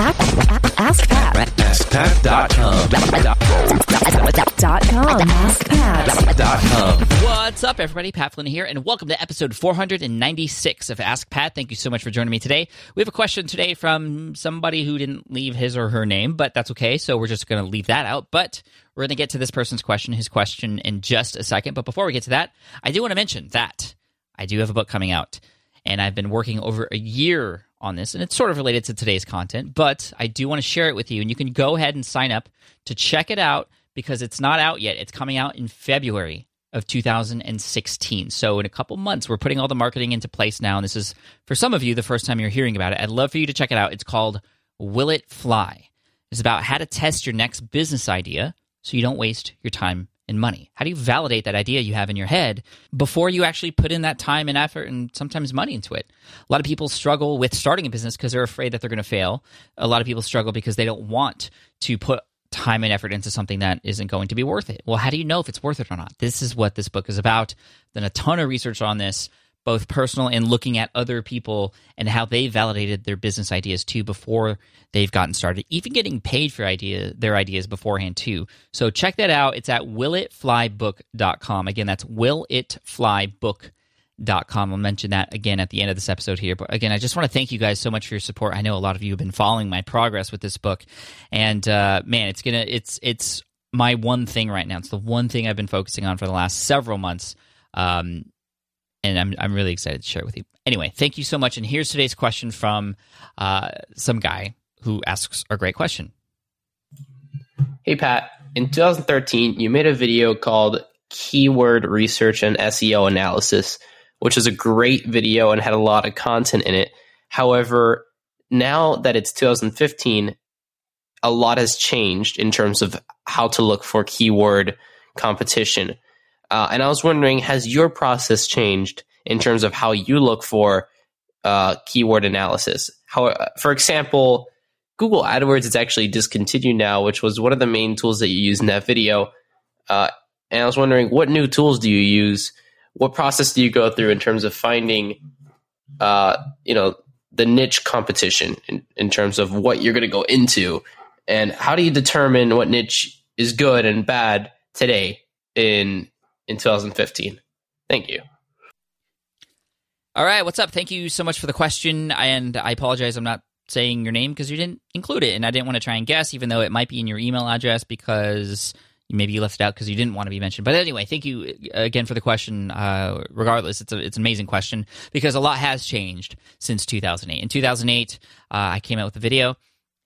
Ask Pat. AskPat.com. Dot com. AskPat. What's up, everybody? Pat Flynn here, and welcome to episode 496 of Ask Pat. Thank you so much for joining me today. We have a question today from somebody who didn't leave his or her name, but that's okay. So we're just going to leave that out. But we're going to get to this person's question, his question, in just a second. But before we get to that, I do want to mention that I do have a book coming out, and I've been working over a year on this, and it's sort of related to today's content, but I do want to share it with you, and you can go ahead and sign up to check it out because it's not out yet. It's coming out in February of 2016. So in a couple months, we're putting all the marketing into place now, and this is for some of you the first time you're hearing about it. I'd love for you to check it out. It's called Will It Fly? It's about how to test your next business idea so you don't waste your time and money. How do you validate that idea you have in your head before you actually put in that time and effort and sometimes money into it? A lot of people struggle with starting a business because they're afraid that they're going to fail. A lot of people struggle because they don't want to put time and effort into something that isn't going to be worth it. Well, how do you know if it's worth it or not? This is what this book is about. Done a ton of research on this both personal and looking at other people and how they validated their business ideas too before they've gotten started, even getting paid for idea their ideas beforehand too. So check that out. It's at willitflybook.com. Again, that's willitflybook.com. I'll mention that again at the end of this episode here. But again, I just want to thank you guys so much for your support. I know a lot of you have been following my progress with this book, and uh, man, it's gonna it's it's my one thing right now. It's the one thing I've been focusing on for the last several months. Um, and I'm I'm really excited to share it with you. Anyway, thank you so much. And here's today's question from uh, some guy who asks a great question. Hey Pat, in 2013, you made a video called Keyword Research and SEO Analysis, which is a great video and had a lot of content in it. However, now that it's 2015, a lot has changed in terms of how to look for keyword competition. Uh, and I was wondering, has your process changed in terms of how you look for uh, keyword analysis? How, for example, Google AdWords is actually discontinued now, which was one of the main tools that you use in that video. Uh, and I was wondering, what new tools do you use? What process do you go through in terms of finding, uh, you know, the niche competition in, in terms of what you're going to go into, and how do you determine what niche is good and bad today in in 2015? Thank you. All right, what's up? Thank you so much for the question. And I apologize, I'm not saying your name because you didn't include it. And I didn't want to try and guess, even though it might be in your email address because maybe you left it out because you didn't want to be mentioned. But anyway, thank you uh, again for the question. Uh, regardless, it's, a, it's an amazing question because a lot has changed since 2008. In 2008, uh, I came out with a video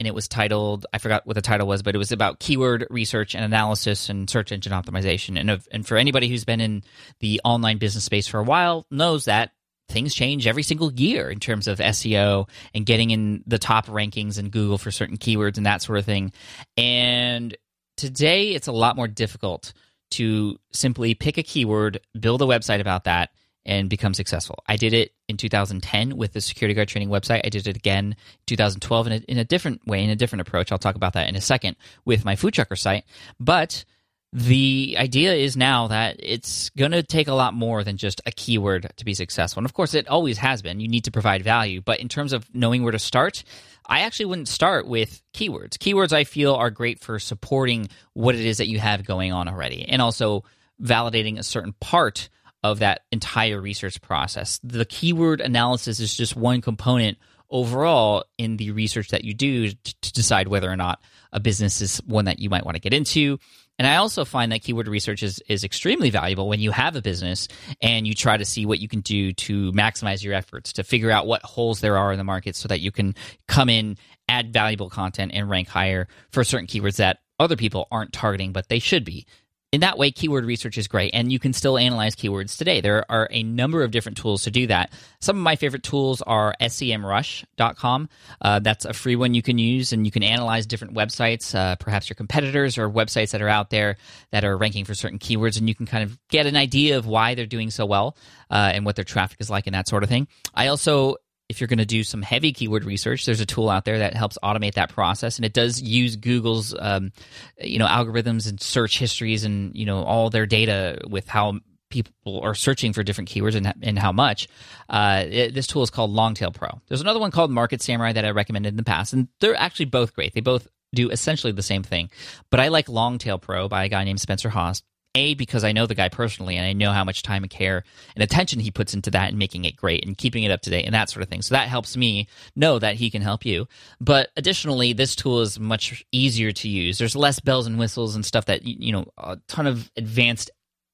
and it was titled I forgot what the title was, but it was about keyword research and analysis and search engine optimization. And and for anybody who's been in the online business space for a while knows that things change every single year in terms of SEO and getting in the top rankings in Google for certain keywords and that sort of thing. And today it's a lot more difficult to simply pick a keyword, build a website about that and become successful. I did it in 2010 with the security guard training website. I did it again 2012 in a, in a different way, in a different approach. I'll talk about that in a second with my food trucker site. But the idea is now that it's going to take a lot more than just a keyword to be successful. And of course, it always has been. You need to provide value. But in terms of knowing where to start, I actually wouldn't start with keywords. Keywords I feel are great for supporting what it is that you have going on already and also validating a certain part of that entire research process. The keyword analysis is just one component overall in the research that you do to, to decide whether or not a business is one that you might want to get into. And I also find that keyword research is, is extremely valuable when you have a business and you try to see what you can do to maximize your efforts, to figure out what holes there are in the market so that you can come in, add valuable content, and rank higher for certain keywords that other people aren't targeting, but they should be in that way, keyword research is great, and you can still analyze keywords today. There are a number of different tools to do that. Some of my favorite tools are semrush.com. Uh, that's a free one you can use, and you can analyze different websites, uh, perhaps your competitors or websites that are out there that are ranking for certain keywords, and you can kind of get an idea of why they're doing so well uh, and what their traffic is like and that sort of thing. I also if you're going to do some heavy keyword research, there's a tool out there that helps automate that process, and it does use Google's, um, you know, algorithms and search histories and you know all their data with how people are searching for different keywords and, and how much. Uh, it, this tool is called Longtail Pro. There's another one called Market Samurai that I recommended in the past, and they're actually both great. They both do essentially the same thing. But I like Longtail Pro by a guy named Spencer Haws. A, because I know the guy personally and I know how much time and care and attention he puts into that and making it great and keeping it up to date and that sort of thing. So that helps me know that he can help you. But additionally, this tool is much easier to use. There's less bells and whistles and stuff that, you know, a ton of advanced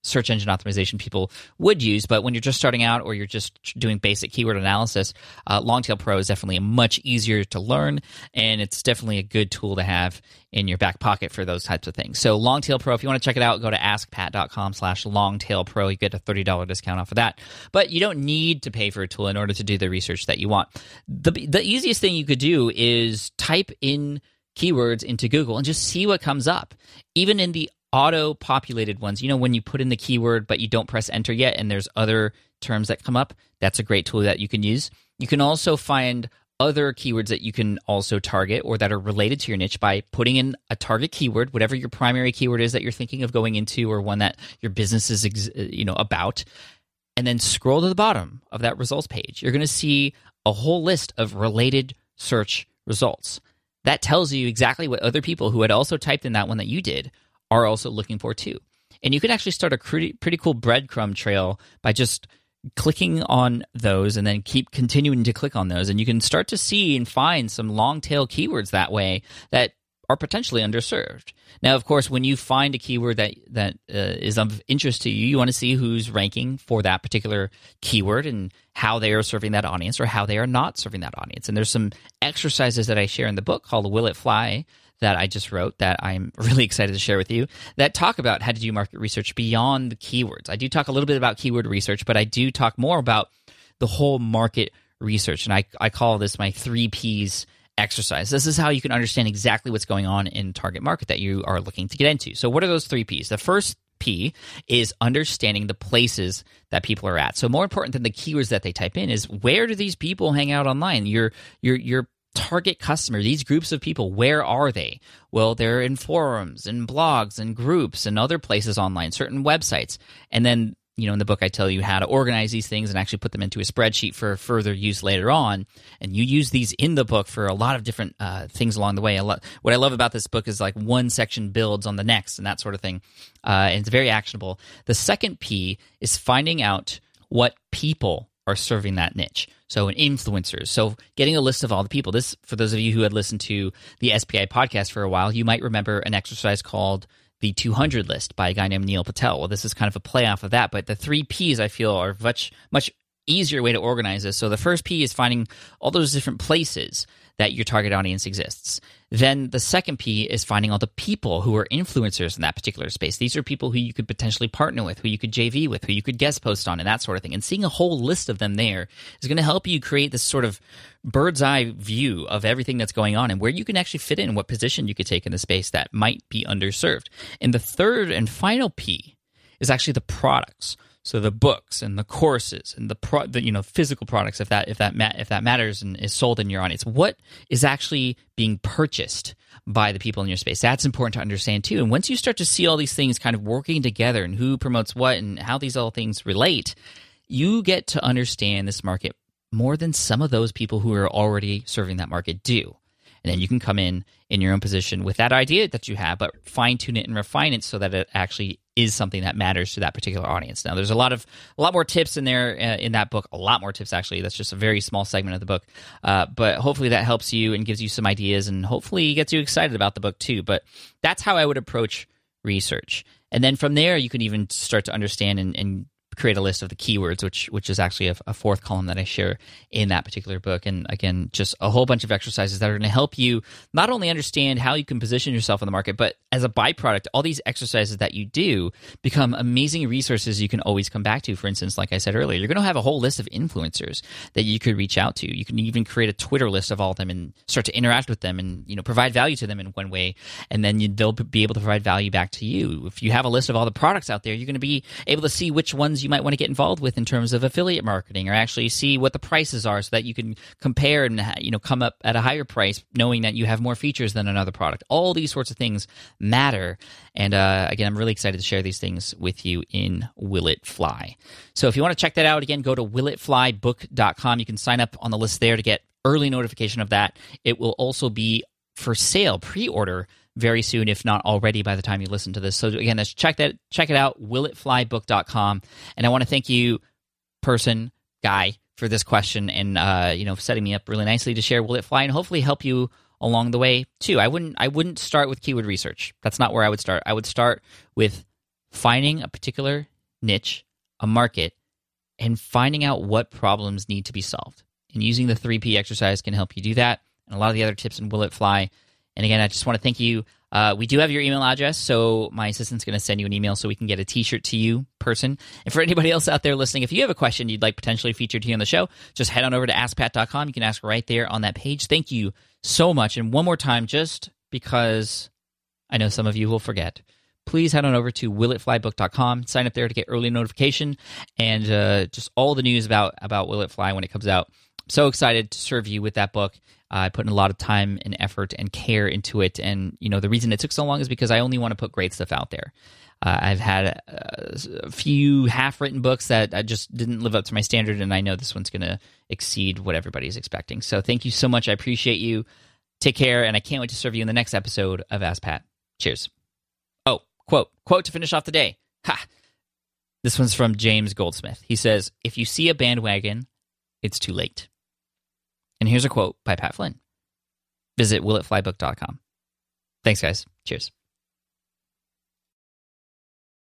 search engine optimization people would use. But when you're just starting out or you're just doing basic keyword analysis, uh, Longtail Pro is definitely much easier to learn, and it's definitely a good tool to have in your back pocket for those types of things. So Longtail Pro, if you want to check it out, go to askpat.com slash longtail pro. You get a $30 discount off of that. But you don't need to pay for a tool in order to do the research that you want. The, the easiest thing you could do is type in keywords into Google and just see what comes up. Even in the auto populated ones, you know, when you put in the keyword but you don't press enter yet and there's other terms that come up, that's a great tool that you can use. You can also find other keywords that you can also target or that are related to your niche by putting in a target keyword, whatever your primary keyword is that you're thinking of going into or one that your business is, you know, about. And then scroll to the bottom of that results page. You're going to see a whole list of related search results. That tells you exactly what other people who had also typed in that one that you did are also looking for too. And you can actually start a pretty, pretty cool breadcrumb trail by just clicking on those and then keep continuing to click on those. And you can start to see and find some long tail keywords that way that are potentially underserved. Now, of course, when you find a keyword that that uh, is of interest to you, you want to see who's ranking for that particular keyword and how they are serving that audience or how they are not serving that audience. And there's some exercises that I share in the book called "Will It Fly." That I just wrote that I'm really excited to share with you that talk about how to do market research beyond the keywords. I do talk a little bit about keyword research, but I do talk more about the whole market research. And I, I call this my three P's exercise. This is how you can understand exactly what's going on in target market that you are looking to get into. So, what are those three P's? The first P is understanding the places that people are at. So more important than the keywords that they type in is where do these people hang out online? Your your your target customer, these groups of people, where are they? Well, they're in forums and blogs and groups and other places online, certain websites. And then, you know, in the book, I tell you how to organize these things and actually put them into a spreadsheet for further use later on. And you use these in the book for a lot of different uh, things along the way. What I love about this book is like one section builds on the next and that sort of thing. Uh, and it's very actionable. The second P is finding out what people are serving that niche. So, an influencers. So, getting a list of all the people. This, for those of you who had listened to the SPI podcast for a while, you might remember an exercise called the 200 list by a guy named Neil Patel. Well, this is kind of a play off of that, but the three P's I feel are much much easier way to organize this. So, the first P is finding all those different places that your target audience exists. Then the second P is finding all the people who are influencers in that particular space. These are people who you could potentially partner with, who you could JV with, who you could guest post on, and that sort of thing. And seeing a whole list of them there is going to help you create this sort of bird's eye view of everything that's going on and where you can actually fit in, what position you could take in the space that might be underserved. And the third and final P is actually the products. So the books and the courses and the, pro, the you know physical products, if that if that ma- if that matters and is sold in your audience, what is actually being purchased by the people in your space? That's important to understand too. And once you start to see all these things kind of working together and who promotes what and how these all things relate, you get to understand this market more than some of those people who are already serving that market do. And then you can come in in your own position with that idea that you have, but fine tune it and refine it so that it actually is something that matters to that particular audience. Now, there's a lot of a lot more tips in there uh, in that book. A lot more tips actually. That's just a very small segment of the book, uh, but hopefully that helps you and gives you some ideas, and hopefully gets you excited about the book too. But that's how I would approach research, and then from there you can even start to understand and, and create a list of the keywords, which which is actually a, a, fourth column that I share in that particular book. And again, just a whole bunch of exercises that are going to help you not only understand how you can position yourself in the market, but as a byproduct, all these exercises that you do become amazing resources you can always come back to. For instance, like I said earlier, you're going to have a whole list of influencers that you could reach out to. You can even create a Twitter list of all of them and start to interact with them and you know provide value to them in one way, and then you, they'll be able to provide value back to you. If you have a list of all the products out there, you're going to be able to see which ones you you might want to get involved with in terms of affiliate marketing or actually see what the prices are so that you can compare and you know come up at a higher price knowing that you have more features than another product. All these sorts of things matter. And uh, again i'm really excited to share these things with you in will it fly. So if you want to check that out again go to willitflybook.com you can sign up on the list there to get early notification of that. It will also be for sale pre-order very soon, if not already by the time you listen to this. So again, let's check that check it out, willitflybook.com. And I want to thank you, person, guy, for this question and uh, you know, setting me up really nicely to share Will It Fly and hopefully help you along the way too. I wouldn't I wouldn't start with keyword research. That's not where I would start. I would start with finding a particular niche, a market, and finding out what problems need to be solved. And using the 3P exercise can help you do that. And a lot of the other tips in Will It Fly and again, I just want to thank you. Uh, we do have your email address, so my assistant's going to send you an email so we can get a T-shirt to you, person. And for anybody else out there listening, if you have a question you'd like potentially featured here on the show, just head on over to AskPat.com. You can ask right there on that page. Thank you so much. And one more time, just because I know some of you will forget, please head on over to willitflybook.com. Sign up there to get early notification and uh, just all the news about about Will It Fly when it comes out. So excited to serve you with that book. I put in a lot of time and effort and care into it. And, you know, the reason it took so long is because I only want to put great stuff out there. Uh, I've had a, a few half written books that I just didn't live up to my standard, and I know this one's going to exceed what everybody's expecting. So thank you so much. I appreciate you. Take care, and I can't wait to serve you in the next episode of Ask Pat. Cheers. Oh, quote, quote to finish off the day. Ha! This one's from James Goldsmith. He says, If you see a bandwagon, it's too late. And here's a quote by Pat Flynn. Visit willitflybook.com. Thanks, guys. Cheers.